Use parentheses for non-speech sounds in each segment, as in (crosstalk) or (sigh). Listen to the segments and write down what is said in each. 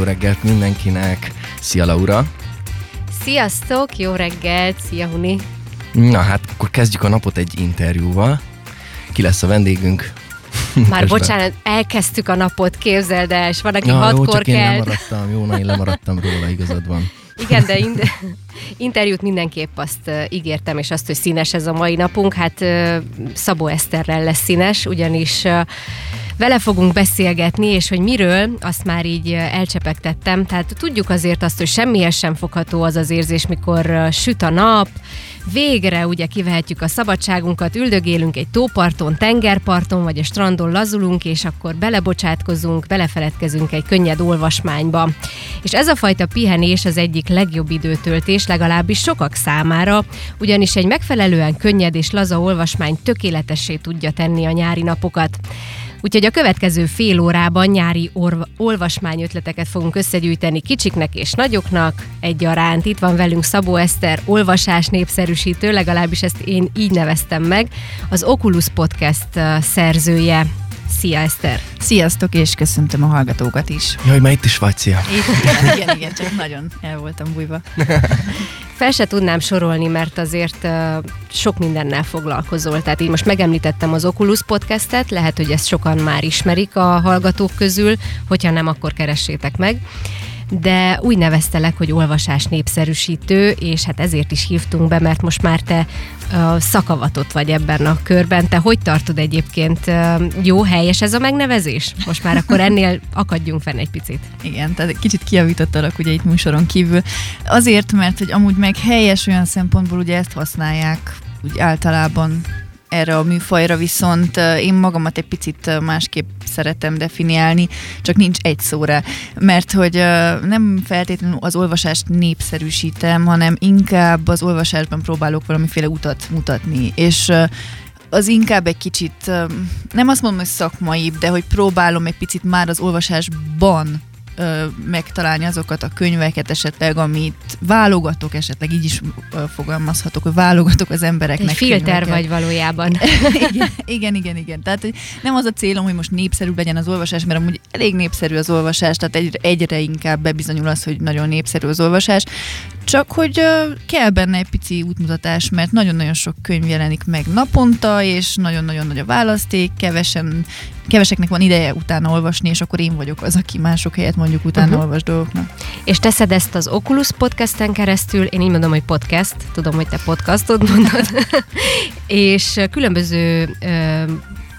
jó reggelt mindenkinek! Szia Laura! Sziasztok, jó reggelt, szia Huni! Na hát, akkor kezdjük a napot egy interjúval. Ki lesz a vendégünk? Már bocsánat, elkezdtük a napot, képzeld el, és van, aki ja, hatkor jó, csak kell. én lemaradtam, jó, na én lemaradtam róla, igazad van. Igen, de in- (laughs) interjút mindenképp azt ígértem, és azt, hogy színes ez a mai napunk. Hát Szabó Eszterrel lesz színes, ugyanis vele fogunk beszélgetni, és hogy miről, azt már így elcsepegtettem. Tehát tudjuk azért azt, hogy semmihez sem fogható az az érzés, mikor süt a nap, végre ugye kivehetjük a szabadságunkat, üldögélünk egy tóparton, tengerparton, vagy a strandon lazulunk, és akkor belebocsátkozunk, belefeledkezünk egy könnyed olvasmányba. És ez a fajta pihenés az egyik legjobb időtöltés, legalábbis sokak számára, ugyanis egy megfelelően könnyed és laza olvasmány tökéletessé tudja tenni a nyári napokat. Úgyhogy a következő fél órában nyári orv- olvasmányötleteket fogunk összegyűjteni kicsiknek és nagyoknak egyaránt. Itt van velünk Szabó Eszter, olvasás népszerűsítő, legalábbis ezt én így neveztem meg, az Oculus Podcast szerzője. Szia Eszter! Sziasztok, és köszöntöm a hallgatókat is. Jaj, már itt is vagy, szia! Igen, igen, igen, csak nagyon el voltam bújva. (laughs) Fel se tudnám sorolni, mert azért sok mindennel foglalkozol. Tehát így most megemlítettem az Oculus podcastet, lehet, hogy ezt sokan már ismerik a hallgatók közül, hogyha nem, akkor keressétek meg de úgy neveztelek, hogy olvasás népszerűsítő, és hát ezért is hívtunk be, mert most már te szakavatott vagy ebben a körben. Te hogy tartod egyébként? Jó, helyes ez a megnevezés? Most már akkor ennél akadjunk fenn egy picit. Igen, tehát kicsit kiavítottalak ugye itt műsoron kívül. Azért, mert hogy amúgy meg helyes olyan szempontból ugye ezt használják úgy általában erre a műfajra, viszont én magamat egy picit másképp szeretem definiálni, csak nincs egy szóra, mert hogy nem feltétlenül az olvasást népszerűsítem, hanem inkább az olvasásban próbálok valamiféle utat mutatni, és az inkább egy kicsit, nem azt mondom, hogy szakmaibb, de hogy próbálom egy picit már az olvasásban ö, megtalálni azokat a könyveket esetleg, amit válogatok, esetleg így is ö, fogalmazhatok, hogy válogatok az embereknek. Egy filter könyveket. vagy valójában. (laughs) igen, igen, igen, igen. Tehát hogy nem az a célom, hogy most népszerű legyen az olvasás, mert amúgy elég népszerű az olvasás, tehát egyre, egyre inkább bebizonyul az, hogy nagyon népszerű az olvasás. Csak hogy ö, kell benne egy pici útmutatás, mert nagyon-nagyon sok könyv jelenik meg naponta, és nagyon-nagyon nagy a választék, kevesen, keveseknek van ideje utána olvasni, és akkor én vagyok az, aki mások helyett mondjuk utána uh-huh. olvas dolgoknak. És teszed ezt az Oculus podcasten keresztül, én így mondom, hogy podcast, tudom, hogy te podcastod mondod, (laughs) és különböző ö,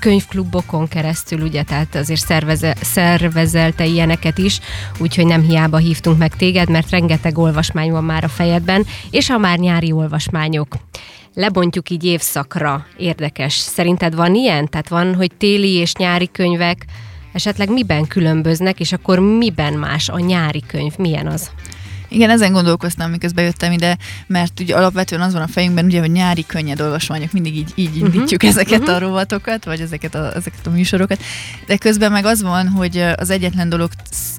könyvklubokon keresztül, ugye, tehát azért szerveze, szervezelte ilyeneket is, úgyhogy nem hiába hívtunk meg téged, mert rengeteg olvasmány van már a fejedben, és ha már nyári olvasmányok. Lebontjuk így évszakra, érdekes. Szerinted van ilyen? Tehát van, hogy téli és nyári könyvek, esetleg miben különböznek, és akkor miben más a nyári könyv? Milyen az? Igen, ezen gondolkoztam, miközben jöttem ide, mert ugye alapvetően az van a fejünkben, ugye, hogy nyári könnyed olvasmányok, mindig így, így indítjuk uh-huh. ezeket uh-huh. a rovatokat, vagy ezeket a, ezeket a műsorokat, de közben meg az van, hogy az egyetlen dolog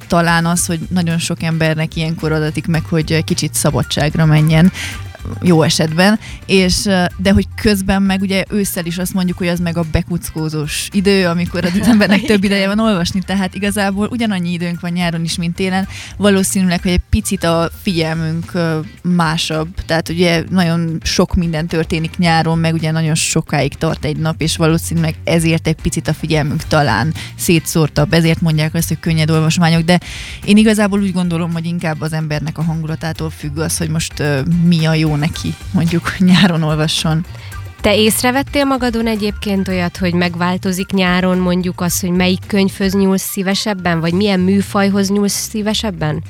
talán az, hogy nagyon sok embernek ilyenkor adatik meg, hogy kicsit szabadságra menjen, jó esetben, és de hogy közben meg ugye ősszel is azt mondjuk, hogy az meg a bekuckózós idő, amikor az embernek több (laughs) ideje van olvasni, tehát igazából ugyanannyi időnk van nyáron is, mint télen, valószínűleg, hogy egy picit a figyelmünk másabb, tehát ugye nagyon sok minden történik nyáron, meg ugye nagyon sokáig tart egy nap, és valószínűleg ezért egy picit a figyelmünk talán szétszórtabb, ezért mondják azt, hogy könnyed olvasmányok, de én igazából úgy gondolom, hogy inkább az embernek a hangulatától függ az, hogy most mi a jó neki, mondjuk nyáron olvasson. Te észrevettél magadon egyébként olyat, hogy megváltozik nyáron mondjuk az, hogy melyik könyvhöz nyúlsz szívesebben, vagy milyen műfajhoz nyúlsz szívesebben?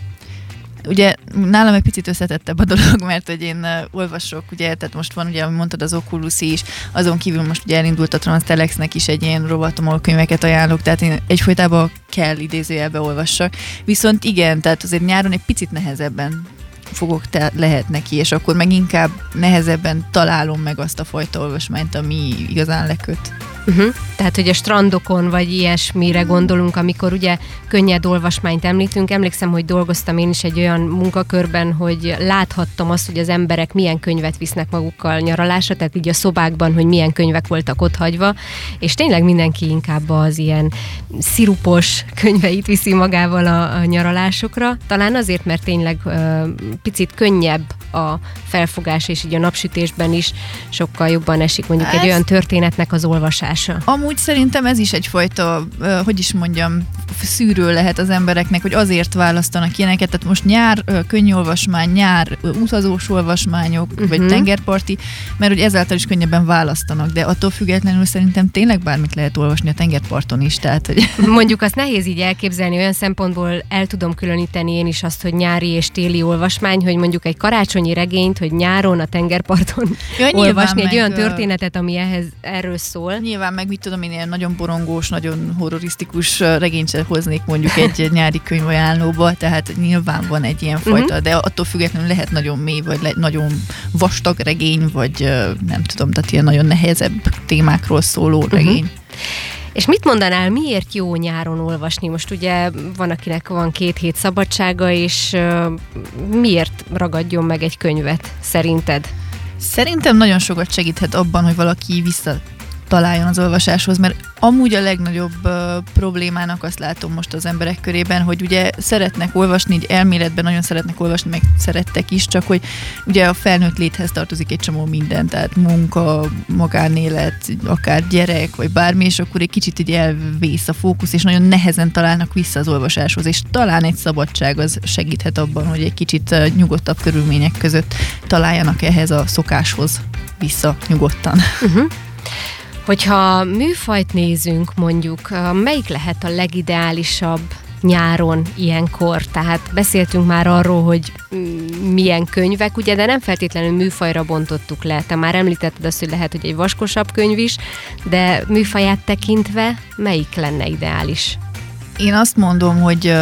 Ugye nálam egy picit összetettebb a dolog, mert hogy én uh, olvasok, ugye, tehát most van ugye, ahogy mondtad, az Oculus is, azon kívül most ugye elindult a Transtelexnek is egy ilyen rovatom, ahol könyveket ajánlok, tehát én egyfolytában kell idézőjelbe olvassak. Viszont igen, tehát azért nyáron egy picit nehezebben fogok te, lehet neki, és akkor meg inkább nehezebben találom meg azt a fajta olvasmányt, ami igazán leköt. Uh-huh. Tehát, hogy a strandokon vagy ilyesmire gondolunk, amikor ugye könnyed olvasmányt említünk. Emlékszem, hogy dolgoztam én is egy olyan munkakörben, hogy láthattam azt, hogy az emberek milyen könyvet visznek magukkal nyaralásra, tehát így a szobákban, hogy milyen könyvek voltak ott hagyva, és tényleg mindenki inkább az ilyen szirupos könyveit viszi magával a, a nyaralásokra. Talán azért, mert tényleg uh, picit könnyebb a felfogás, és így a napsütésben is sokkal jobban esik mondjuk Ez... egy olyan történetnek az olvasása. Amúgy szerintem ez is egyfajta, hogy is mondjam, szűrő lehet az embereknek, hogy azért választanak ilyeneket. Tehát most nyár könnyolvasmány, nyár utazós olvasmányok, uh-huh. vagy tengerparti, mert hogy ezáltal is könnyebben választanak, de attól függetlenül szerintem tényleg bármit lehet olvasni a tengerparton is. Tehát, hogy... (laughs) Mondjuk azt nehéz így elképzelni, olyan szempontból el tudom különíteni én is azt, hogy nyári és téli olvasmány, hogy mondjuk egy karácsonyi regényt, hogy nyáron a tengerparton ja, olvasni egy olyan történetet, ami ehhez erről szól. Nyilván meg mit tudom én, ilyen nagyon borongós, nagyon horrorisztikus regényt se hoznék mondjuk egy nyári könyvajánlóba, tehát nyilván van egy ilyen fajta, uh-huh. de attól függetlenül lehet nagyon mély, vagy le, nagyon vastag regény, vagy nem tudom, tehát ilyen nagyon nehezebb témákról szóló uh-huh. regény. És mit mondanál, miért jó nyáron olvasni? Most ugye van, akinek van két hét szabadsága, és miért ragadjon meg egy könyvet, szerinted? Szerintem nagyon sokat segíthet abban, hogy valaki vissza találjon az olvasáshoz, mert amúgy a legnagyobb uh, problémának azt látom most az emberek körében, hogy ugye szeretnek olvasni, így elméletben nagyon szeretnek olvasni, meg szerettek is, csak hogy ugye a felnőtt léthez tartozik egy csomó minden, tehát munka, magánélet, akár gyerek, vagy bármi, és akkor egy kicsit így elvész a fókusz, és nagyon nehezen találnak vissza az olvasáshoz, és talán egy szabadság az segíthet abban, hogy egy kicsit nyugodtabb körülmények között találjanak ehhez a szokáshoz vissza nyugodtan. Uh-huh. Hogyha műfajt nézünk mondjuk, melyik lehet a legideálisabb nyáron ilyenkor? Tehát beszéltünk már arról, hogy milyen könyvek, ugye, de nem feltétlenül műfajra bontottuk le. Te már említetted azt, hogy lehet, hogy egy vaskosabb könyv is, de műfaját tekintve melyik lenne ideális? Én azt mondom, hogy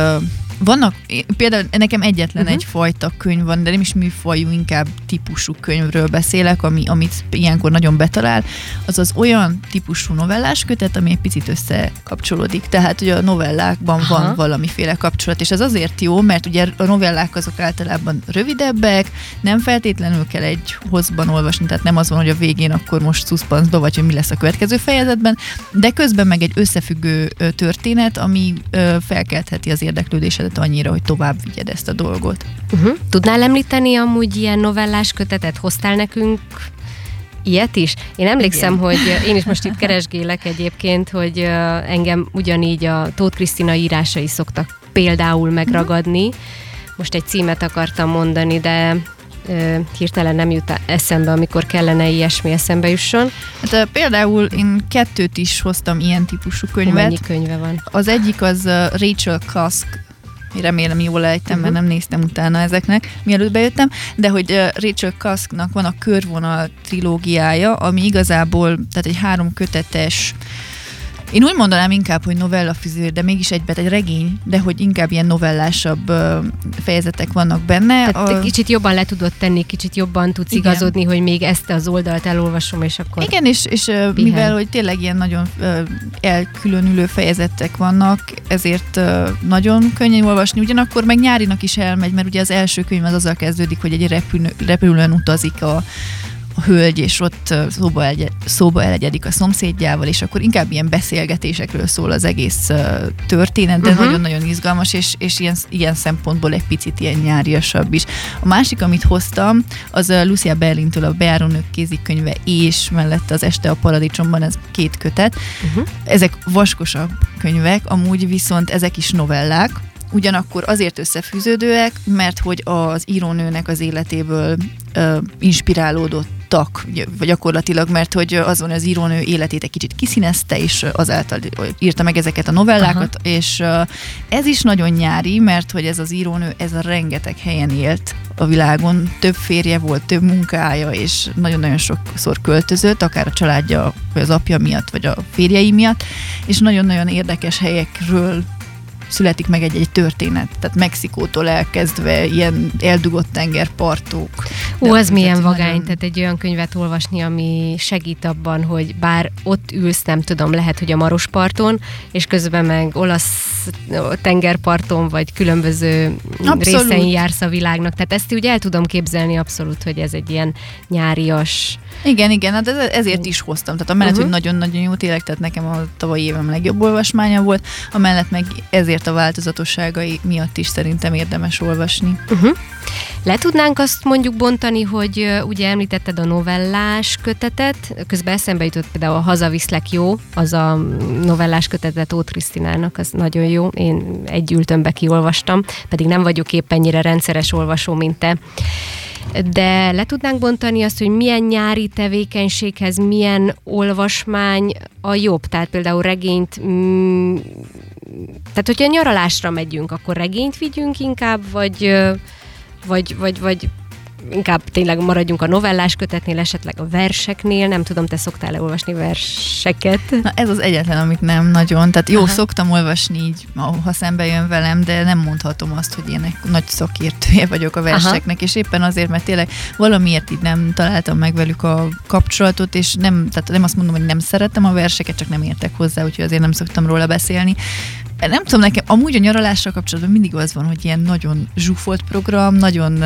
vannak, például nekem egyetlen uh-huh. egy fajta könyv van, de nem is műfajú, inkább típusú könyvről beszélek, ami, amit ilyenkor nagyon betalál, az az olyan típusú novellás kötet, ami egy picit összekapcsolódik. Tehát ugye a novellákban Aha. van valamiféle kapcsolat, és ez azért jó, mert ugye a novellák azok általában rövidebbek, nem feltétlenül kell egy hozban olvasni, tehát nem az van, hogy a végén akkor most szuszpanszba, vagy hogy mi lesz a következő fejezetben, de közben meg egy összefüggő történet, ami felkeltheti az érdeklődésedet kötetet annyira, hogy tovább vigyed ezt a dolgot. Uh-huh. Tudnál említeni amúgy ilyen novellás kötetet? Hoztál nekünk ilyet is? Én emlékszem, Igen. hogy én is most itt (laughs) keresgélek egyébként, hogy engem ugyanígy a Tóth Krisztina írásai szoktak például megragadni. Most egy címet akartam mondani, de hirtelen nem jut eszembe, amikor kellene ilyesmi eszembe jusson. Hát, például én kettőt is hoztam ilyen típusú könyvet. Mennyi könyve van? Az egyik az Rachel Cusk remélem jól ejtem, uh-huh. mert mhm. nem néztem utána ezeknek, mielőtt bejöttem, de hogy Rachel Cusknak van a körvonal trilógiája, ami igazából, tehát egy három kötetes én úgy mondanám inkább, hogy novella fizér, de mégis egyben egy regény, de hogy inkább ilyen novellásabb fejezetek vannak benne. Tehát a... kicsit jobban le tudod tenni, kicsit jobban tudsz Igen. igazodni, hogy még ezt az oldalt elolvasom, és akkor... Igen, és, és mivel, hogy tényleg ilyen nagyon elkülönülő fejezetek vannak, ezért nagyon könnyen olvasni, ugyanakkor meg nyárinak is elmegy, mert ugye az első könyv az azzal kezdődik, hogy egy repülő, repülőn utazik a a hölgy, és ott szóba, egy, szóba elegyedik a szomszédjával, és akkor inkább ilyen beszélgetésekről szól az egész történet, de uh-huh. nagyon-nagyon izgalmas, és, és ilyen, ilyen szempontból egy picit ilyen nyáriasabb is. A másik, amit hoztam, az Lucia Berlintől a Beárónők kézikönyve, és mellette az Este a Paradicsomban, ez két kötet. Uh-huh. Ezek vaskosabb könyvek, amúgy viszont ezek is novellák, ugyanakkor azért összefűződőek, mert hogy az írónőnek az életéből ö, inspirálódott vagy gyakorlatilag, mert hogy az van, az írónő életét egy kicsit kiszínezte, és azáltal írta meg ezeket a novellákat, Aha. és ez is nagyon nyári, mert hogy ez az írónő, ez a rengeteg helyen élt a világon, több férje volt, több munkája, és nagyon-nagyon sokszor költözött, akár a családja, vagy az apja miatt, vagy a férjei miatt, és nagyon-nagyon érdekes helyekről születik meg egy-egy történet. Tehát Mexikótól elkezdve ilyen eldugott tengerpartok. Ó, az milyen vagány, nagyon... tehát egy olyan könyvet olvasni, ami segít abban, hogy bár ott ülsz, nem tudom, lehet, hogy a Marosparton, és közben meg olasz tengerparton, vagy különböző abszolút. részein jársz a világnak. Tehát ezt úgy el tudom képzelni abszolút, hogy ez egy ilyen nyárias igen, igen, hát ezért is hoztam. Tehát amellett, uh-huh. hogy nagyon-nagyon jó tényleg, tehát nekem a tavalyi évem legjobb olvasmánya volt, amellett meg ezért a változatosságai miatt is szerintem érdemes olvasni. Uh-huh. Le tudnánk azt mondjuk bontani, hogy ugye említetted a novellás kötetet, közben eszembe jutott például a Hazaviszlek jó, az a novellás kötetet Ót Krisztinának, az nagyon jó. Én egy ültömbe kiolvastam, pedig nem vagyok épp ennyire rendszeres olvasó, mint te de le tudnánk bontani azt, hogy milyen nyári tevékenységhez milyen olvasmány a jobb? Tehát például regényt, mm, tehát hogyha nyaralásra megyünk, akkor regényt vigyünk inkább, vagy, vagy, vagy, vagy inkább tényleg maradjunk a novellás kötetnél, esetleg a verseknél, nem tudom, te szoktál olvasni verseket? Na ez az egyetlen, amit nem nagyon, tehát jó, Aha. szoktam olvasni így, ha szembe jön velem, de nem mondhatom azt, hogy én egy nagy szakértője vagyok a verseknek, Aha. és éppen azért, mert tényleg valamiért így nem találtam meg velük a kapcsolatot, és nem, tehát nem azt mondom, hogy nem szeretem a verseket, csak nem értek hozzá, úgyhogy azért nem szoktam róla beszélni. Nem tudom, nekem amúgy a nyaralással kapcsolatban mindig az van, hogy ilyen nagyon zsúfolt program, nagyon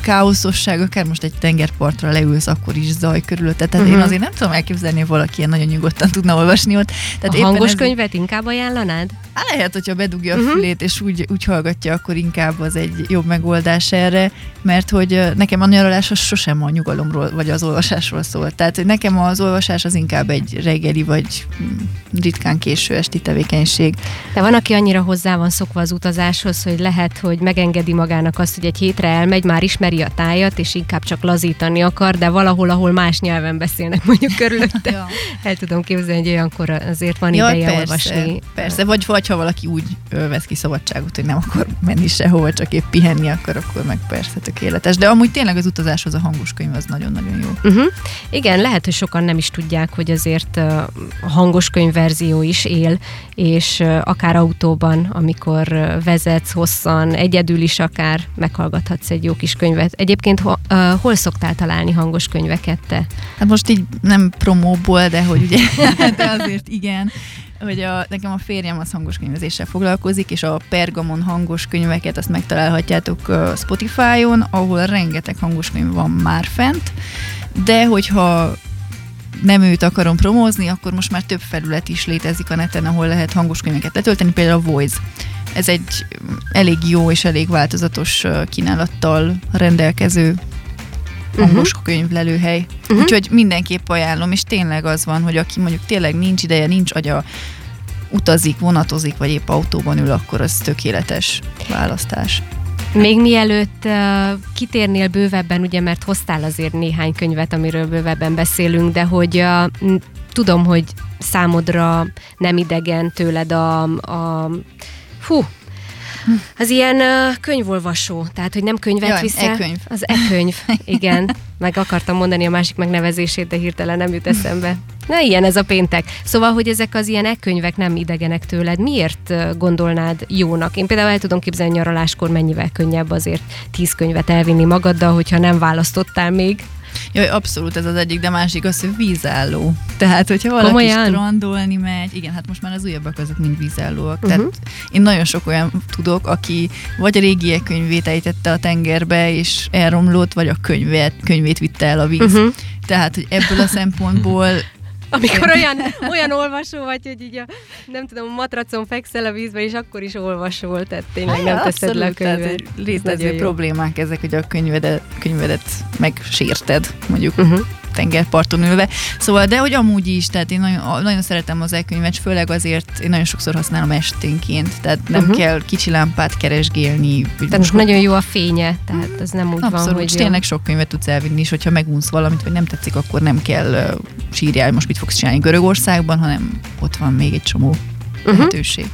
káoszosság, akár most egy tengerpartra leülsz, akkor is zaj körülötte. Tehát uh-huh. én mhm. azért nem tudom elképzelni, hogy valaki ilyen nagyon nyugodtan tudna olvasni ott. Tehát a hangos ez... könyvet inkább ajánlanád? Hát lehet, hogyha bedugja a mhm. fülét, és úgy, úgy hallgatja, akkor inkább az egy jobb megoldás erre, mert hogy nekem a nyaralás az sosem a nyugalomról, vagy az olvasásról szól. Tehát nekem az olvasás az inkább egy reggeli, vagy mm, ritkán késő esti tevékenység. De van, aki annyira hozzá van szokva az utazáshoz, hogy lehet, hogy megengedi magának azt, hogy egy hétre elmegy, már ismeri a tájat, és inkább csak lazítani akar, de valahol, ahol más nyelven beszélnek mondjuk körülötte. (laughs) ja. El tudom képzelni, hogy olyankor azért van ja, ideje persze, olvasni. Persze, vagy, vagy ha valaki úgy vesz ki szabadságot, hogy nem akar menni sehova, csak épp pihenni akar, akkor meg persze tökéletes. De amúgy tényleg az utazáshoz a hangos könyv az nagyon-nagyon jó. Uh-huh. Igen, lehet, hogy sokan nem is tudják, hogy azért a hangos könyv verzió is él, és akár autóban, amikor vezetsz hosszan, egyedül is akár meghallgathatsz egy jó kis könyvet. Egyébként hol, hol szoktál találni hangos könyveket te? Hát most így nem promóból, de hogy ugye, (laughs) de azért igen hogy a, nekem a férjem az hangos könyvezéssel foglalkozik, és a Pergamon hangos könyveket azt megtalálhatjátok Spotify-on, ahol rengeteg hangos könyv van már fent, de hogyha nem őt akarom promózni, akkor most már több felület is létezik a neten, ahol lehet hangos könyveket letölteni, például a Voice. Ez egy elég jó és elég változatos kínálattal rendelkező hangos uh-huh. könyvlelőhely. Uh-huh. Úgyhogy mindenképp ajánlom, és tényleg az van, hogy aki mondjuk tényleg nincs ideje, nincs agya, utazik, vonatozik, vagy épp autóban ül, akkor az tökéletes választás. Még mielőtt uh, kitérnél bővebben, ugye, mert hoztál azért néhány könyvet, amiről bővebben beszélünk, de hogy uh, tudom, hogy számodra nem idegen tőled a, a hú, (laughs) az ilyen uh, könyvolvasó, tehát hogy nem könyvet Jaj, viszel. E-könyv. Az e-könyv, (laughs) igen. Meg akartam mondani a másik megnevezését, de hirtelen nem jut eszembe. Na ilyen ez a péntek. Szóval, hogy ezek az ilyen e-könyvek nem idegenek tőled. Miért gondolnád jónak? Én például el tudom képzelni nyaraláskor mennyivel könnyebb azért tíz könyvet elvinni magaddal, hogyha nem választottál még. Jaj, abszolút ez az egyik, de másik az, hogy vízálló. Tehát, hogyha valaki Komolyan? strandolni megy, igen, hát most már az újabbak azok mind vízállóak. Uh-huh. Tehát én nagyon sok olyan tudok, aki vagy a régiek könyvét ejtette a tengerbe, és elromlott, vagy a könyvet, könyvét vitte el a víz. Uh-huh. Tehát, hogy ebből a szempontból (laughs) amikor olyan, olyan olvasó vagy, hogy így a, nem tudom, a matracon fekszel a vízbe, és akkor is olvasol, tehát tényleg nem teszed le a könyvet. Létező problémák ezek, hogy a könyvedet, könyvedet megsérted, mondjuk. Uh-huh tengerparton ülve. Szóval, de hogy amúgy is, tehát én nagyon, nagyon szeretem az e-könyvet, főleg azért én nagyon sokszor használom esténként, tehát nem uh-huh. kell kicsi lámpát keresgélni. Tehát most nagyon jó a fénye, tehát ez nem úgy Abszolút, van, hogy... tényleg sok könyvet tudsz elvinni, és hogyha megunsz valamit, vagy nem tetszik, akkor nem kell uh, sírjál, most mit fogsz csinálni Görögországban, hanem ott van még egy csomó uh-huh. lehetőség.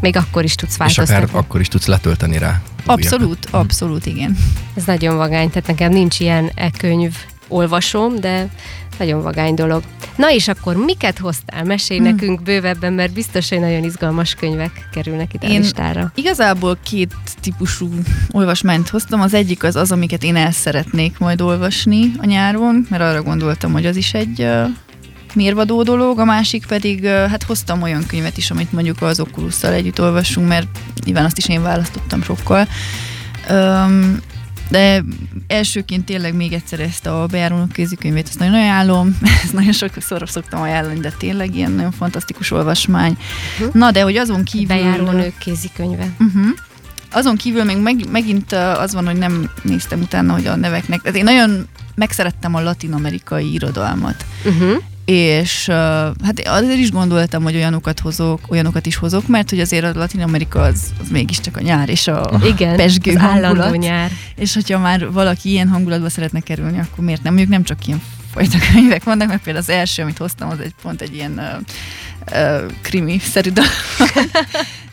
Még akkor is tudsz változtatni. És akár akkor is tudsz letölteni rá. Abszolút, újakat. abszolút, igen. Ez nagyon vagány, tehát nekem nincs ilyen e-könyv olvasom, de nagyon vagány dolog. Na és akkor miket hoztál? Mesélj hmm. nekünk bővebben, mert biztos, hogy nagyon izgalmas könyvek kerülnek ide Én a listára. Igazából két típusú olvasmányt hoztam. Az egyik az az, amiket én el szeretnék majd olvasni a nyáron, mert arra gondoltam, hogy az is egy uh, mérvadó dolog, a másik pedig, uh, hát hoztam olyan könyvet is, amit mondjuk az oculus együtt olvasunk, mert nyilván azt is én választottam sokkal. Um, de elsőként tényleg még egyszer ezt a bejárónok kézikönyvét, (laughs) ezt nagyon ajánlom, ezt nagyon sokszor szoktam ajánlani, de tényleg ilyen nagyon fantasztikus olvasmány. Uh-huh. Na, de hogy azon kívül... Bejárónők kézikönyve. Uh-huh. Azon kívül még meg, megint az van, hogy nem néztem utána, hogy a neveknek. Tehát én nagyon megszerettem a latin-amerikai irodalmat. Uh-huh és uh, hát azért is gondoltam, hogy olyanokat hozok, olyanokat is hozok, mert hogy azért a Latin Amerika az, az mégiscsak a nyár és a (laughs) Igen, pesgő az hangulat. nyár. És hogyha már valaki ilyen hangulatba szeretne kerülni, akkor miért nem? Mondjuk nem csak ilyen fajta (laughs) könyvek vannak, mert például az első, amit hoztam, az egy pont egy ilyen uh, uh, krimi-szerű (laughs)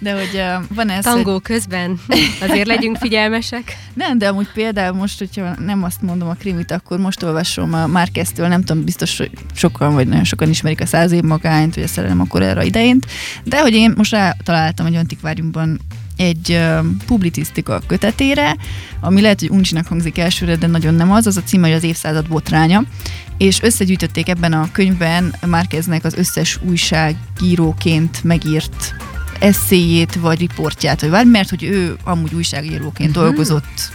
De hogy uh, van ez... Tangó hogy... közben azért legyünk figyelmesek. (laughs) Nem, de amúgy például most, hogyha nem azt mondom a krimit, akkor most olvasom a Márkeztől, nem tudom, biztos, hogy sokan vagy nagyon sokan ismerik a száz év magányt, vagy a szerelem akkor erre idejént, de hogy én most találtam egy antikváriumban egy uh, publicisztika kötetére, ami lehet, hogy uncsinak hangzik elsőre, de nagyon nem az, az a címe, hogy az évszázad botránya, és összegyűjtötték ebben a könyvben Márkeznek az összes újságíróként megírt eszéjét, vagy riportját, vagy bármi, mert hogy ő amúgy újságíróként uh-huh. dolgozott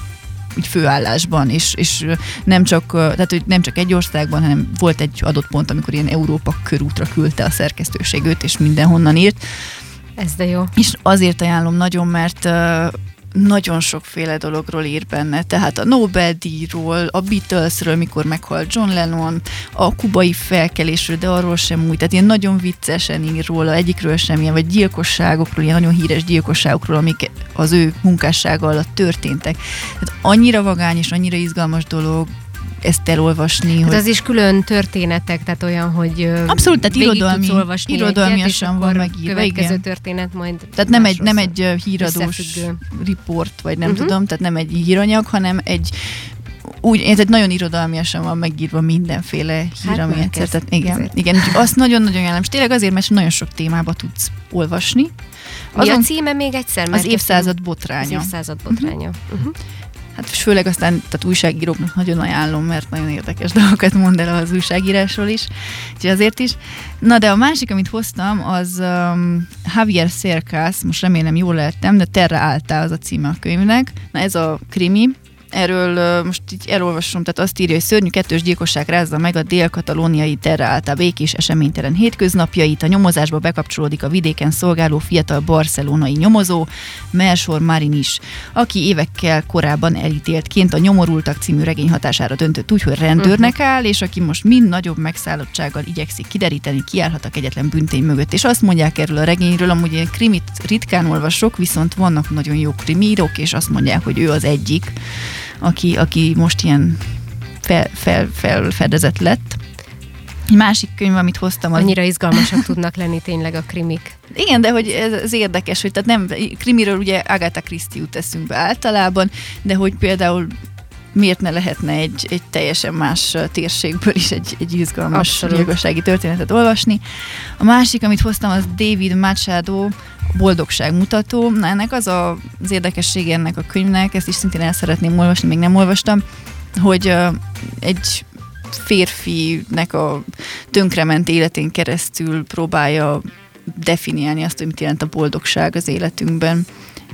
így főállásban, és, és nem csak, tehát, hogy nem csak egy országban, hanem volt egy adott pont, amikor ilyen Európa körútra küldte a szerkesztőség őt, és mindenhonnan írt. Ez de jó. És azért ajánlom nagyon, mert nagyon sokféle dologról ír benne, tehát a Nobel-díjról, a Beatlesről, mikor meghalt John Lennon, a kubai felkelésről, de arról sem úgy, tehát ilyen nagyon viccesen ír róla, egyikről sem ilyen, vagy gyilkosságokról, ilyen nagyon híres gyilkosságokról, amik az ő munkássága alatt történtek. Tehát annyira vagány és annyira izgalmas dolog, ezt elolvasni. Hát hogy... az is külön történetek, tehát olyan, hogy Abszolút, tehát irodalmi, olvasni irodalmiasan egyet, van megírva. Következő igen. történet majd Tehát nem egy, nem egy híradós riport, vagy nem uh-huh. tudom, tehát nem egy híranyag, hanem egy úgy, ez egy nagyon irodalmiasan van megírva mindenféle hír, hát ami egyszer. Tehát igen, igen, azt nagyon-nagyon jelen. És tényleg azért, mert nagyon sok témába tudsz olvasni. Azon, Mi a címe még egyszer? Az évszázad botránya. Az évszázad botránya. Uh-huh. Uh-huh hát főleg aztán tehát újságíróknak nagyon ajánlom, mert nagyon érdekes dolgokat mond el az újságírásról is, úgyhogy azért is. Na de a másik, amit hoztam, az um, Javier Cercas, most remélem jól lehettem, de Terra Alta az a címe a könyvnek. Na ez a krimi, erről most így elolvasom, tehát azt írja, hogy szörnyű kettős gyilkosság rázza meg a dél-katalóniai terra által békés eseménytelen hétköznapjait, a nyomozásba bekapcsolódik a vidéken szolgáló fiatal barcelonai nyomozó, Mersor Marin is, aki évekkel korábban elítéltként a Nyomorultak című regény hatására döntött úgy, hogy rendőrnek uh-huh. áll, és aki most mind nagyobb megszállottsággal igyekszik kideríteni, kiállhat egyetlen büntény mögött. És azt mondják erről a regényről, amúgy én krimit ritkán olvasok, viszont vannak nagyon jó krimírok, és azt mondják, hogy ő az egyik aki, aki most ilyen fel, fel, felfedezett lett. Egy másik könyv, amit hoztam, az... Annyira izgalmasak tudnak lenni tényleg a krimik. Igen, de hogy ez, ez érdekes, hogy tehát nem, krimiről ugye Agatha Christie jut eszünkbe általában, de hogy például miért ne lehetne egy, egy teljesen más térségből is egy, egy izgalmas gyilkossági történetet olvasni. A másik, amit hoztam, az David Machado, boldogságmutató. Na ennek az a, az érdekessége ennek a könyvnek, ezt is szintén el szeretném olvasni, még nem olvastam, hogy uh, egy férfinek a tönkrement életén keresztül próbálja definiálni azt, hogy mit jelent a boldogság az életünkben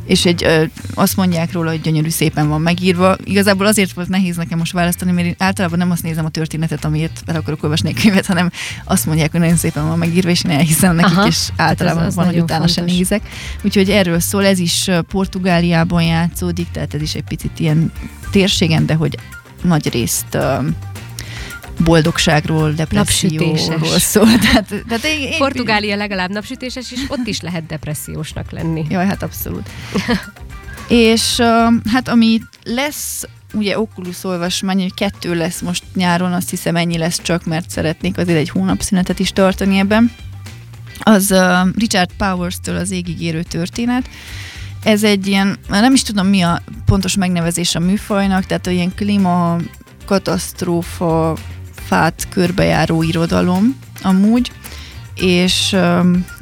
és egy, ö, azt mondják róla, hogy gyönyörű szépen van megírva. Igazából azért volt nehéz nekem most választani, mert én általában nem azt nézem a történetet, amiért el akarok olvasni egy könyvet, hanem azt mondják, hogy nagyon szépen van megírva, és én elhiszem nekik, Aha, és hát általában ez, van, hogy utána sem nézek. Úgyhogy erről szól, ez is Portugáliában játszódik, tehát ez is egy picit ilyen térségen, de hogy nagy részt boldogságról, depresszióról szól. (laughs) Tehát, tehát én, én, Portugália legalább napsütéses, és ott is lehet depressziósnak lenni. Jaj, hát abszolút. (laughs) és hát ami lesz, ugye Oculus olvasmány, hogy kettő lesz most nyáron, azt hiszem ennyi lesz csak, mert szeretnék azért egy hónap szünetet is tartani ebben. Az uh, Richard Powers-től az égigérő történet. Ez egy ilyen, nem is tudom mi a pontos megnevezés a műfajnak, tehát ilyen klíma katasztrófa fát körbejáró irodalom amúgy, és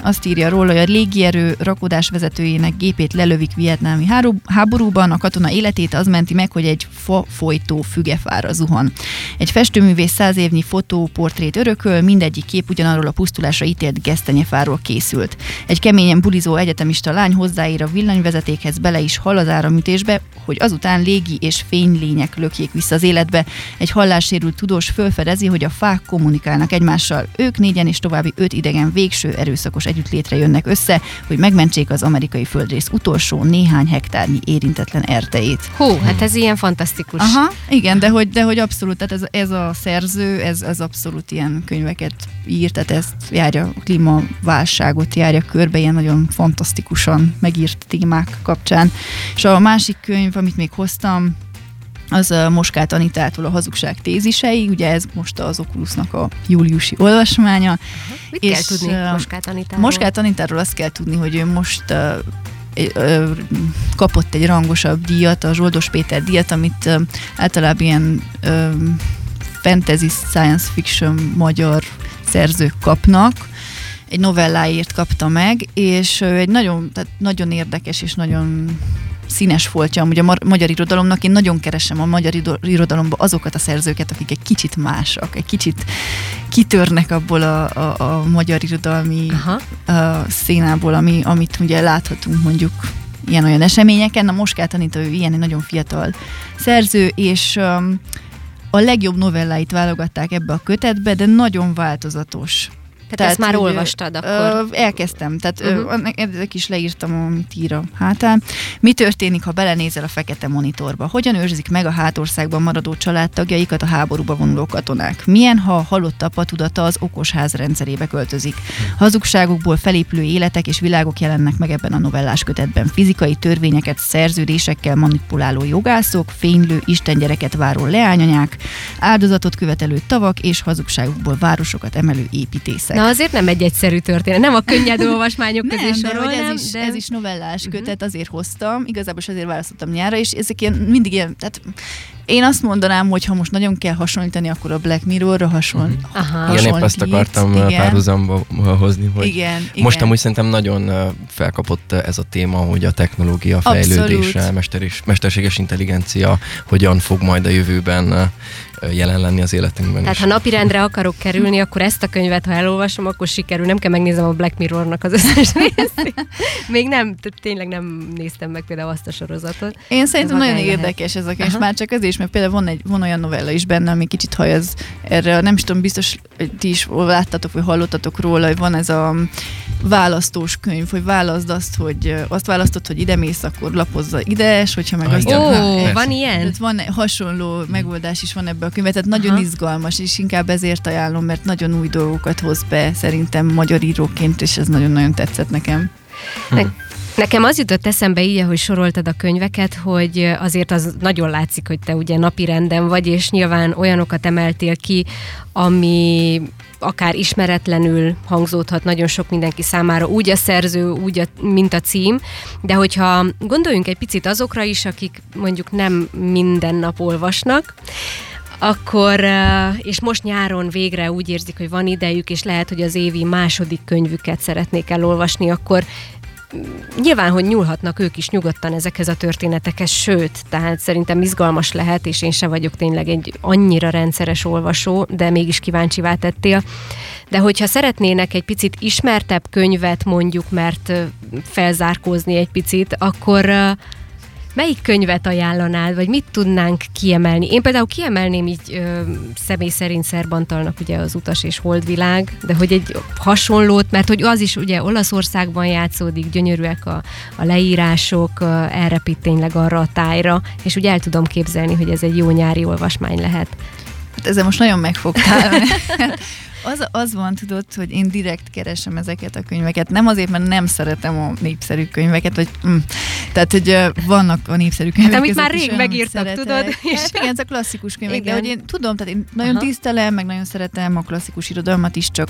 azt írja róla, hogy a légierő rakodás vezetőjének gépét lelövik vietnámi háborúban, a katona életét az menti meg, hogy egy fa folytó fügefára zuhan. Egy festőművész száz évnyi fotóportrét örököl, mindegyik kép ugyanarról a pusztulásra ítélt gesztenyefáról készült. Egy keményen bulizó egyetemista lány hozzáír a villanyvezetékhez, bele is hal az áramütésbe, hogy azután légi és fénylények lökjék vissza az életbe. Egy hallássérült tudós fölfedezi, hogy a fák kommunikálnak egymással. Ők négyen és további öt idegen végső erőszakos együttlétre jönnek össze, hogy megmentsék az amerikai földrész utolsó néhány hektárnyi érintetlen erteit. Hú, hát ez ilyen fantasztikus. Aha, igen, de hogy, de hogy abszolút, tehát ez, ez a szerző, ez, ez abszolút ilyen könyveket ír, tehát ezt járja a klímaválságot, járja körbe ilyen nagyon fantasztikusan megírt témák kapcsán. És a másik könyv, amit még hoztam, az Moskát Anitától a hazugság tézisei, ugye ez most az Oculusnak a júliusi olvasmánya. Mit és kell tudni Moskát Anitáról? Moskát Anitáról azt kell tudni, hogy ő most kapott egy rangosabb díjat, a Zsoldos Péter díjat, amit általában ilyen fantasy science fiction magyar szerzők kapnak, egy novelláért kapta meg, és egy nagyon, tehát nagyon érdekes és nagyon színes foltja amúgy a magyar irodalomnak. Én nagyon keresem a magyar irodalomba azokat a szerzőket, akik egy kicsit másak, egy kicsit kitörnek abból a, a, a magyar irodalmi a szénából, ami, amit ugye láthatunk mondjuk ilyen-olyan eseményeken. Na Moskát Anita, ő ilyen egy nagyon fiatal szerző, és um, a legjobb novelláit válogatták ebbe a kötetbe, de nagyon változatos tehát, ezt már olvastad akkor? Ö, elkezdtem, tehát uh-huh. ezek is leírtam, amit ír a hátán. Mi történik, ha belenézel a fekete monitorba? Hogyan őrzik meg a hátországban maradó családtagjaikat a háborúba vonuló katonák? Milyen, ha a halott apa tudata az okosház rendszerébe költözik? Hazugságokból felépülő életek és világok jelennek meg ebben a novellás kötetben. Fizikai törvényeket szerződésekkel manipuláló jogászok, fénylő istengyereket váró leányanyák, áldozatot követelő tavak és hazugságokból városokat emelő építészek. Na azért nem egy egyszerű történet, nem a könnyed (laughs) olvasmányok közé nem, sorolnám. Ez, is, de... ez is novellás uh-huh. kötet, azért hoztam, igazából is azért választottam nyára, és ezek ilyen, mindig ilyen, tehát én azt mondanám, hogy ha most nagyon kell hasonlítani, akkor a Black Mirror-ra hasonl, uh-huh. Aha. Igen, épp ezt akartam igen. párhuzamba hozni, hogy igen, most igen. amúgy szerintem nagyon felkapott ez a téma, hogy a technológia fejlődése, mester mesterséges intelligencia hogyan fog majd a jövőben jelen lenni az életünkben Tehát is. ha napirendre akarok kerülni, akkor ezt a könyvet, ha elolvasom, akkor sikerül. Nem kell megnézem a Black Mirrornak az összes (laughs) részét. Még nem, tényleg nem néztem meg például azt a sorozatot. Én szerintem nagyon lehet. érdekes ez a könyv, már csak az is, mert például van, egy, van olyan novella is benne, ami kicsit hajaz erre, nem is tudom, biztos ti is láttatok, vagy hallottatok róla, hogy van ez a választós könyv, hogy válaszd azt, hogy azt választod, hogy ide mész, akkor lapozza ide, és hogyha meg azt... Ó, oh, van ilyen? Van hasonló megoldás is van ebbe a könyvet, tehát nagyon Aha. izgalmas, és inkább ezért ajánlom, mert nagyon új dolgokat hoz be szerintem magyar íróként, és ez nagyon-nagyon tetszett nekem. Hm. Nekem az jutott eszembe így, hogy soroltad a könyveket, hogy azért az nagyon látszik, hogy te ugye napi renden vagy, és nyilván olyanokat emeltél ki, ami akár ismeretlenül hangzódhat nagyon sok mindenki számára, úgy a szerző, úgy a, mint a cím, de hogyha gondoljunk egy picit azokra is, akik mondjuk nem minden nap olvasnak, akkor, és most nyáron végre úgy érzik, hogy van idejük, és lehet, hogy az évi második könyvüket szeretnék elolvasni, akkor nyilván, hogy nyúlhatnak ők is nyugodtan ezekhez a történetekhez, sőt, tehát szerintem izgalmas lehet, és én se vagyok tényleg egy annyira rendszeres olvasó, de mégis kíváncsivá tettél. De hogyha szeretnének egy picit ismertebb könyvet mondjuk, mert felzárkózni egy picit, akkor Melyik könyvet ajánlanál, vagy mit tudnánk kiemelni? Én például kiemelném így ö, személy szerint Szerbantalnak ugye az Utas és Holdvilág, de hogy egy hasonlót, mert hogy az is ugye Olaszországban játszódik, gyönyörűek a, a leírások, elrepít tényleg arra a tájra, és úgy el tudom képzelni, hogy ez egy jó nyári olvasmány lehet. Hát ezzel most nagyon megfogtál. (laughs) Az, az van, tudod, hogy én direkt keresem ezeket a könyveket. Nem azért, mert nem szeretem a népszerű könyveket, vagy, mm, tehát, hogy uh, vannak a népszerű könyvek. Hát, amit már rég megírtak, szeretek. tudod? És... Hát, igen, ez a klasszikus könyvek, igen. de hogy én tudom, tehát én nagyon Aha. tisztelem, meg nagyon szeretem a klasszikus irodalmat is, csak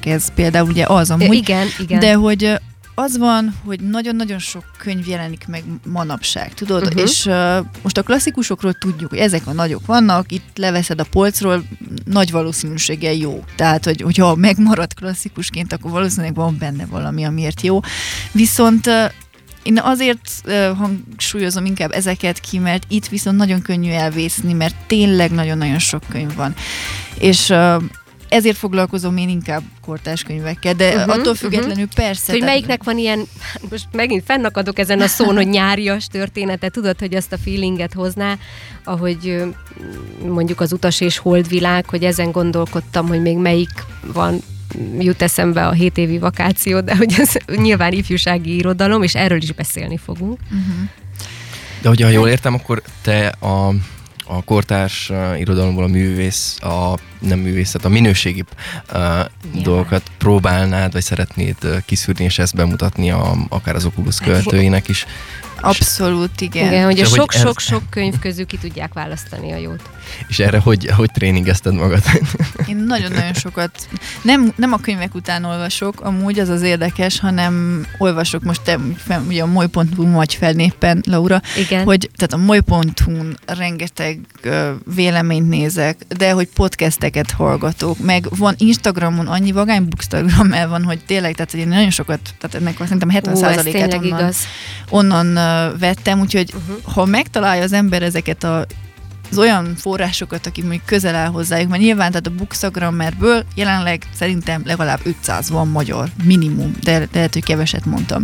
kezd például ugye az amúgy. Igen, igen. De hogy az van, hogy nagyon-nagyon sok könyv jelenik meg manapság, tudod? Uh-huh. És uh, most a klasszikusokról tudjuk, hogy ezek a nagyok vannak, itt leveszed a polcról, nagy valószínűséggel jó. Tehát, hogy, hogyha megmarad klasszikusként, akkor valószínűleg van benne valami, amiért jó. Viszont uh, én azért uh, hangsúlyozom inkább ezeket ki, mert itt viszont nagyon könnyű elvészni, mert tényleg nagyon-nagyon sok könyv van. És uh, ezért foglalkozom én inkább kortás könyvekkel, de uh-huh, attól függetlenül uh-huh. persze. Hogy melyiknek van ilyen, most megint fennakadok ezen a szón, hogy nyárias története, tudod, hogy azt a feelinget hozná, ahogy mondjuk az utas és holdvilág, hogy ezen gondolkodtam, hogy még melyik van jut eszembe a 7 évi vakáció, de hogy ez nyilván ifjúsági irodalom, és erről is beszélni fogunk. Uh-huh. De hogyha jól értem, akkor te a a kortárs uh, irodalomból a művész, a nem művészet, a minőségi uh, dolgokat próbálnád, vagy szeretnéd uh, kiszűrni, és ezt bemutatni a, akár az Oculus költőinek is. Abszolút, igen. Igen, hogy a sok-sok-sok ez... könyv közül ki tudják választani a jót. És erre hogy, hogy tréningezted magad? (laughs) Én nagyon-nagyon sokat, nem, nem a könyvek után olvasok, amúgy az az érdekes, hanem olvasok most te, ugye a moly.hu vagy felnéppen, Laura, Igen. hogy tehát a moly.hu-n rengeteg uh, véleményt nézek, de hogy podcasteket hallgatok, meg van Instagramon annyi vagány bookstagram el van, hogy tényleg, tehát hogy én nagyon sokat, tehát ennek szerintem 70%-et onnan, igaz. onnan vettem, úgyhogy uh-huh. ha megtalálja az ember ezeket a az olyan forrásokat, akik még közel áll hozzájuk, mert nyilván tehát a Bookstagrammerből jelenleg szerintem legalább 500 van magyar, minimum, de lehet, hogy keveset mondtam.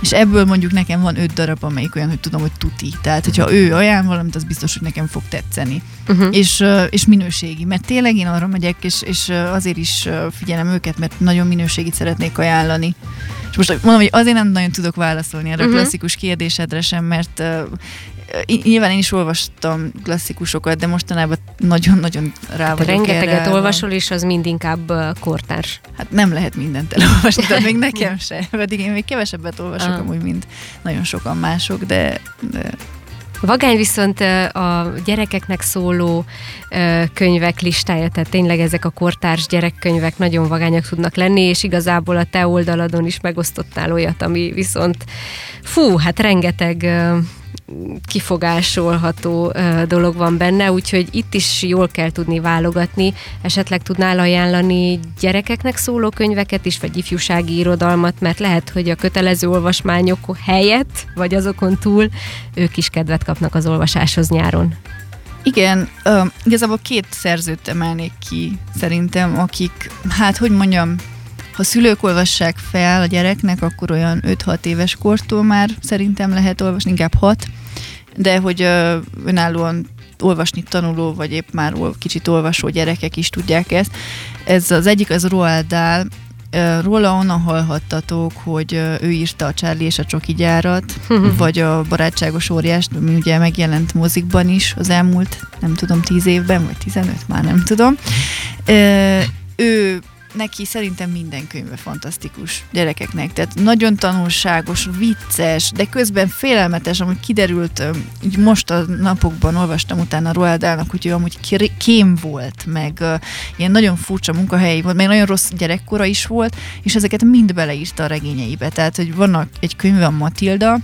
És ebből mondjuk nekem van 5 darab, amelyik olyan, hogy tudom, hogy tuti. Tehát, hogyha ő ajánl valamit, az biztos, hogy nekem fog tetszeni. Uh-huh. És, és minőségi, mert tényleg én arra megyek, és, és azért is figyelem őket, mert nagyon minőségit szeretnék ajánlani. És most mondom, hogy azért nem nagyon tudok válaszolni erre uh-huh. a klasszikus kérdésedre sem, mert nyilván én is olvastam klasszikusokat, de mostanában nagyon-nagyon rá hát vagyok Rengeteget erre. olvasol, és az mind inkább kortárs. Hát nem lehet mindent elolvasni, de még (laughs) nekem se. Pedig én még kevesebbet olvasok ah. amúgy, mint nagyon sokan mások, de, de Vagány viszont a gyerekeknek szóló könyvek listája, tehát tényleg ezek a kortárs gyerekkönyvek nagyon vagányak tudnak lenni, és igazából a te oldaladon is megosztottál olyat, ami viszont fú, hát rengeteg kifogásolható dolog van benne, úgyhogy itt is jól kell tudni válogatni. Esetleg tudnál ajánlani gyerekeknek szóló könyveket is, vagy ifjúsági irodalmat, mert lehet, hogy a kötelező olvasmányok helyett, vagy azokon túl ők is kedvet kapnak az olvasáshoz nyáron. Igen, uh, igazából két szerzőt emelnék ki szerintem, akik, hát hogy mondjam, ha szülők olvassák fel a gyereknek, akkor olyan 5-6 éves kortól már szerintem lehet olvasni, inkább 6, de hogy önállóan olvasni tanuló, vagy épp már kicsit olvasó gyerekek is tudják ezt. Ez az egyik, az Roald Dahl, Róla onnan hallhattatok, hogy ő írta a Charlie és a Csoki gyárat, (laughs) vagy a Barátságos óriást, ami ugye megjelent mozikban is az elmúlt, nem tudom, 10 évben, vagy 15, már nem tudom. Ő neki szerintem minden könyve fantasztikus gyerekeknek. Tehát nagyon tanulságos, vicces, de közben félelmetes, amúgy kiderült, így most a napokban olvastam utána Roald Dahlnak, hogy ő amúgy kém volt, meg uh, ilyen nagyon furcsa munkahelyi volt, meg nagyon rossz gyerekkora is volt, és ezeket mind beleírta a regényeibe. Tehát, hogy vannak egy könyve a Matilda,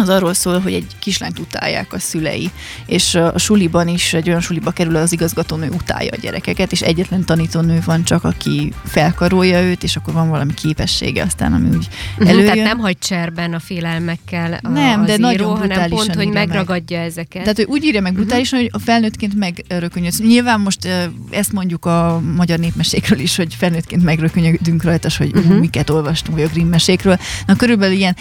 az arról szól, hogy egy kislányt utálják a szülei, és a suliban is egy olyan suliba kerül, az igazgatónő utálja a gyerekeket, és egyetlen tanítónő van csak, aki felkarolja őt, és akkor van valami képessége aztán, ami úgy mhm, előjön. Tehát nem hagy cserben a félelmekkel a, nem, de író, nagyon hanem pont, hogy megragadja meg. ezeket. Tehát, hogy úgy írja meg mhm. brutálisan, uh-huh. hogy a felnőttként megrökönyödsz. Nyilván most ezt mondjuk a magyar népmesékről is, hogy felnőttként megrökönyödünk rajta, hogy uh-huh. miket olvastunk, vagy a Grimm mesékről. Na körülbelül ilyen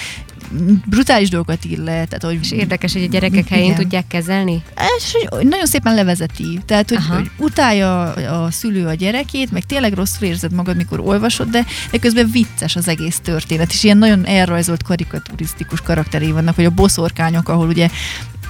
brutális dolgokat ír le. Tehát, hogy, és érdekes, hogy a gyerekek helyén igen. tudják kezelni? És nagyon szépen levezeti. Tehát, hogy, hogy utálja a szülő a gyerekét, meg tényleg rosszul érzed magad, mikor olvasod, de, de közben vicces az egész történet. És ilyen nagyon elrajzolt karikaturisztikus karakterei vannak, vagy a boszorkányok, ahol ugye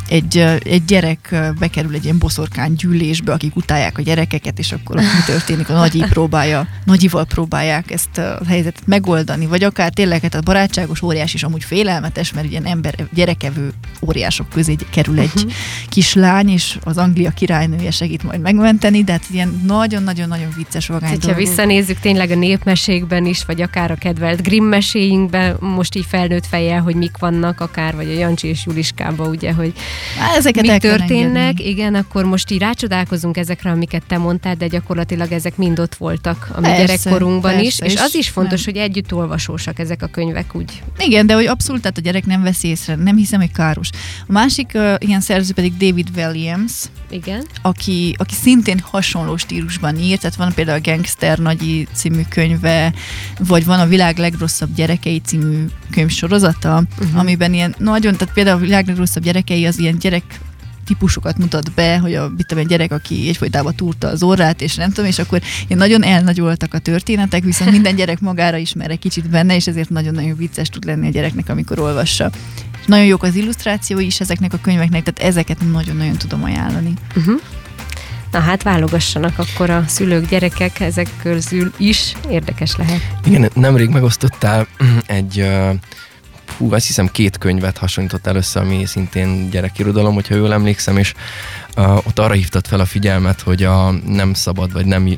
egy, egy gyerek bekerül egy ilyen boszorkány gyűlésbe, akik utálják a gyerekeket, és akkor mi történik? A nagyi próbálja, nagyival próbálják ezt a helyzetet megoldani, vagy akár tényleg hát a barátságos óriás is amúgy félelmetes, mert ilyen ember, gyerekevő óriások közé kerül egy uh-huh. kislány, és az Anglia királynője segít majd megmenteni, de hát ilyen nagyon-nagyon-nagyon vicces vagány Ha visszanézzük tényleg a népmesékben is, vagy akár a kedvelt Grimm meséinkben, most így felnőtt fejjel, hogy mik vannak, akár, vagy a Jancsi és Juliskában, ugye, hogy ezeket mik történnek, engedni. igen, akkor most így rácsodálkozunk ezekre, amiket te mondtál, de gyakorlatilag ezek mind ott voltak a mi persze, gyerekkorunkban persze, is, és, és az is fontos, nem. hogy együtt olvasósak ezek a könyvek úgy. Igen, de hogy abszolút, tehát a gyerek nem veszi észre, nem hiszem, hogy káros. A másik uh, ilyen szerző pedig David Williams, igen. Aki, aki szintén hasonló stílusban írt, tehát van például a Gangster Nagyi című könyve, vagy van a Világ legrosszabb gyerekei című könyvsorozata, uh-huh. amiben ilyen nagyon, tehát például a Világ legrosszabb gyerekei az ilyen gyerek típusokat mutat be, hogy a, mit egy gyerek, aki egyfolytában túrta az orrát, és nem tudom, és akkor ilyen nagyon elnagyoltak a történetek, viszont minden gyerek magára ismer egy kicsit benne, és ezért nagyon-nagyon vicces tud lenni a gyereknek, amikor olvassa. És nagyon jók az illusztrációi is ezeknek a könyveknek, tehát ezeket nagyon-nagyon tudom ajánlani. Uh-huh. Na hát válogassanak akkor a szülők, gyerekek ezek közül is, érdekes lehet. Igen, nemrég megosztottál egy uh, hú, azt hiszem két könyvet hasonlított össze, ami szintén gyerekirodalom, hogyha jól emlékszem, és uh, ott arra hívtad fel a figyelmet, hogy a nem szabad, vagy nem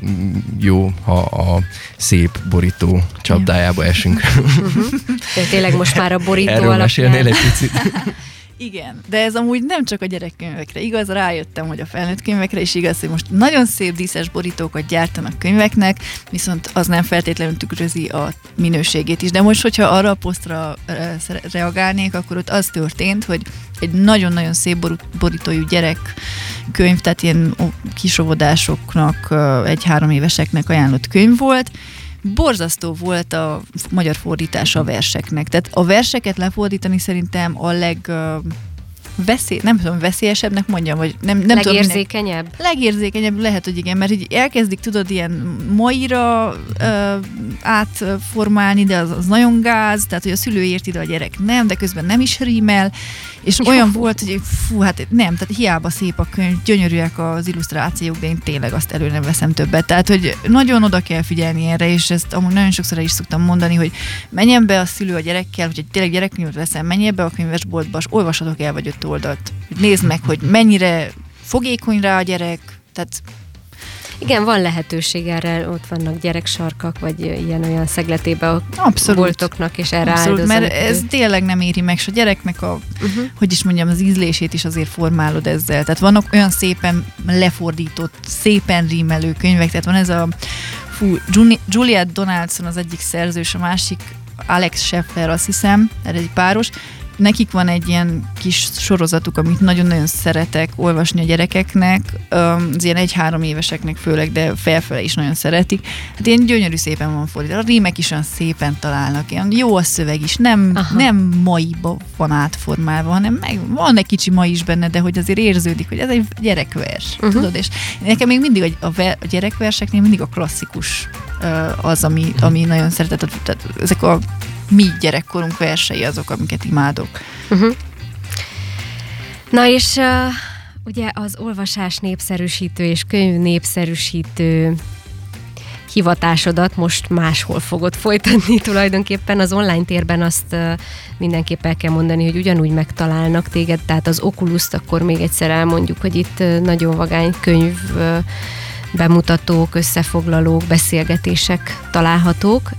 jó, ha a szép borító csapdájába esünk. Uh-huh. tényleg most már a borító Erről alapján... egy picit. (laughs) Igen, de ez amúgy nem csak a gyerekkönyvekre igaz, rájöttem, hogy a felnőtt könyvekre is igaz, hogy most nagyon szép díszes borítókat gyártanak könyveknek, viszont az nem feltétlenül tükrözi a minőségét is. De most, hogyha arra a posztra reagálnék, akkor ott az történt, hogy egy nagyon-nagyon szép borítójú gyerekkönyv, tehát ilyen kisovodásoknak, egy három éveseknek ajánlott könyv volt, borzasztó volt a magyar fordítása a verseknek. Tehát a verseket lefordítani szerintem a leg veszély, nem tudom, veszélyesebbnek mondjam, vagy nem, nem Legérzékenyebb? Tudom, legérzékenyebb lehet, hogy igen, mert így elkezdik, tudod, ilyen maira ö, átformálni, de az, az nagyon gáz, tehát, hogy a szülő érti, de a gyerek nem, de közben nem is rímel, és Jó. olyan volt, hogy fú, hát nem, tehát hiába szép a könyv, gyönyörűek az illusztrációk, de én tényleg azt elő nem veszem többet. Tehát, hogy nagyon oda kell figyelni erre, és ezt amúgy nagyon sokszor is szoktam mondani, hogy menjen be a szülő a gyerekkel, hogy egy tényleg gyerekkönyvet veszem, menjen be a könyvesboltba, és olvashatok el vagy öt oldalt. Nézd meg, hogy mennyire fogékony rá a gyerek, tehát igen, van lehetőség erre, ott vannak gyereksarkak, vagy ilyen-olyan szegletébe Abszolút. boltoknak, és erre Abszolút, mert ez tényleg nem éri meg, és a gyereknek a, uh-huh. hogy is mondjam, az ízlését is azért formálod ezzel. Tehát vannak olyan szépen lefordított, szépen rímelő könyvek, tehát van ez a fú, Juliet Donaldson az egyik szerzős, a másik Alex Scheffer, azt hiszem, erre egy páros, nekik van egy ilyen kis sorozatuk, amit nagyon-nagyon szeretek olvasni a gyerekeknek, az ilyen egy-három éveseknek főleg, de felfele is nagyon szeretik. Hát ilyen gyönyörű szépen van fordítva. A rímek is olyan szépen találnak, ilyen jó a szöveg is, nem, nem maiba van átformálva, hanem meg, van egy kicsi ma is benne, de hogy azért érződik, hogy ez egy gyerekvers, uh-huh. tudod, és nekem még mindig a, a, a gyerekverseknél mindig a klasszikus az, ami, mhm. ami nagyon szeretett. Tehát ezek a mi gyerekkorunk versei azok, amiket imádok. Uh-huh. Na és uh, ugye az olvasás népszerűsítő és könyv népszerűsítő hivatásodat most máshol fogod folytatni (laughs) tulajdonképpen. Az online térben azt mindenképp el kell mondani, hogy ugyanúgy megtalálnak téged, tehát az oculus akkor még egyszer elmondjuk, hogy itt nagyon vagány könyv bemutatók, összefoglalók, beszélgetések találhatók,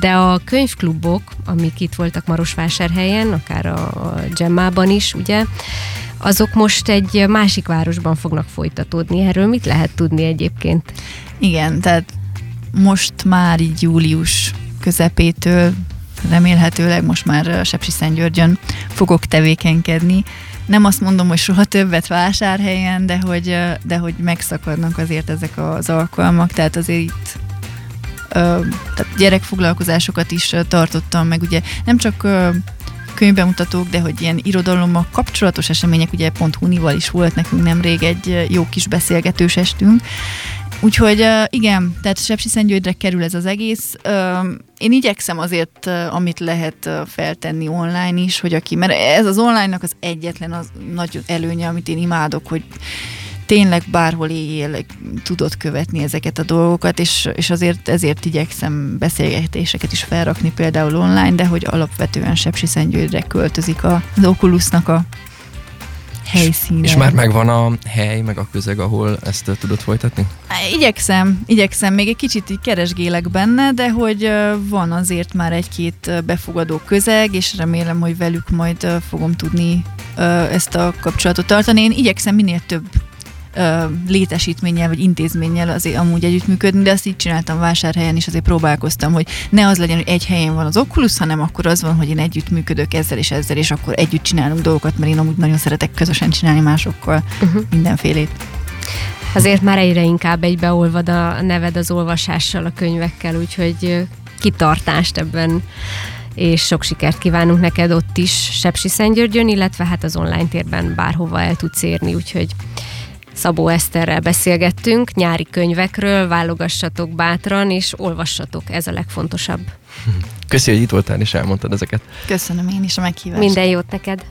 de a könyvklubok, amik itt voltak Marosvásárhelyen, akár a Gemmában is, ugye, azok most egy másik városban fognak folytatódni. Erről mit lehet tudni egyébként? Igen, tehát most már így július közepétől remélhetőleg most már Sepsiszentgyörgyön fogok tevékenykedni, nem azt mondom, hogy soha többet vásárhelyen, de hogy, de hogy megszakadnak azért ezek az alkalmak, tehát azért itt tehát gyerekfoglalkozásokat is tartottam, meg. Ugye nem csak könyvbemutatók, de hogy ilyen irodalommal kapcsolatos események, ugye pont Hunival is volt nekünk nemrég egy jó kis beszélgetős estünk, Úgyhogy igen, tehát Sepsiszentgyörgyre kerül ez az egész. Én igyekszem azért, amit lehet feltenni online is, hogy aki, mert ez az online-nak az egyetlen az nagy előnye, amit én imádok, hogy tényleg bárhol éjjel tudod követni ezeket a dolgokat, és, és azért ezért igyekszem beszélgetéseket is felrakni például online, de hogy alapvetően Sepsiszentgyörgyre költözik az Oculusnak a helyszíne. És már megvan a hely, meg a közeg, ahol ezt tudod folytatni? Igyekszem, igyekszem, még egy kicsit így keresgélek benne, de hogy van azért már egy-két befogadó közeg, és remélem, hogy velük majd fogom tudni ezt a kapcsolatot tartani. Én igyekszem minél több létesítménnyel vagy intézménnyel azért amúgy együttműködni, de azt így csináltam vásárhelyen is, azért próbálkoztam, hogy ne az legyen, hogy egy helyen van az Oculus, hanem akkor az van, hogy én együttműködök ezzel és ezzel, és akkor együtt csinálunk dolgokat, mert én amúgy nagyon szeretek közösen csinálni másokkal uh-huh. mindenfélét. Azért már egyre inkább egybeolvad a neved az olvasással, a könyvekkel, úgyhogy kitartást ebben és sok sikert kívánunk neked ott is Sepsi Szentgyörgyön, illetve hát az online térben bárhova el tudsz érni, úgyhogy Szabó Eszterrel beszélgettünk, nyári könyvekről, válogassatok bátran, és olvassatok, ez a legfontosabb. Köszönjük, hogy itt voltál és elmondtad ezeket. Köszönöm én is a meghívást. Minden jót neked!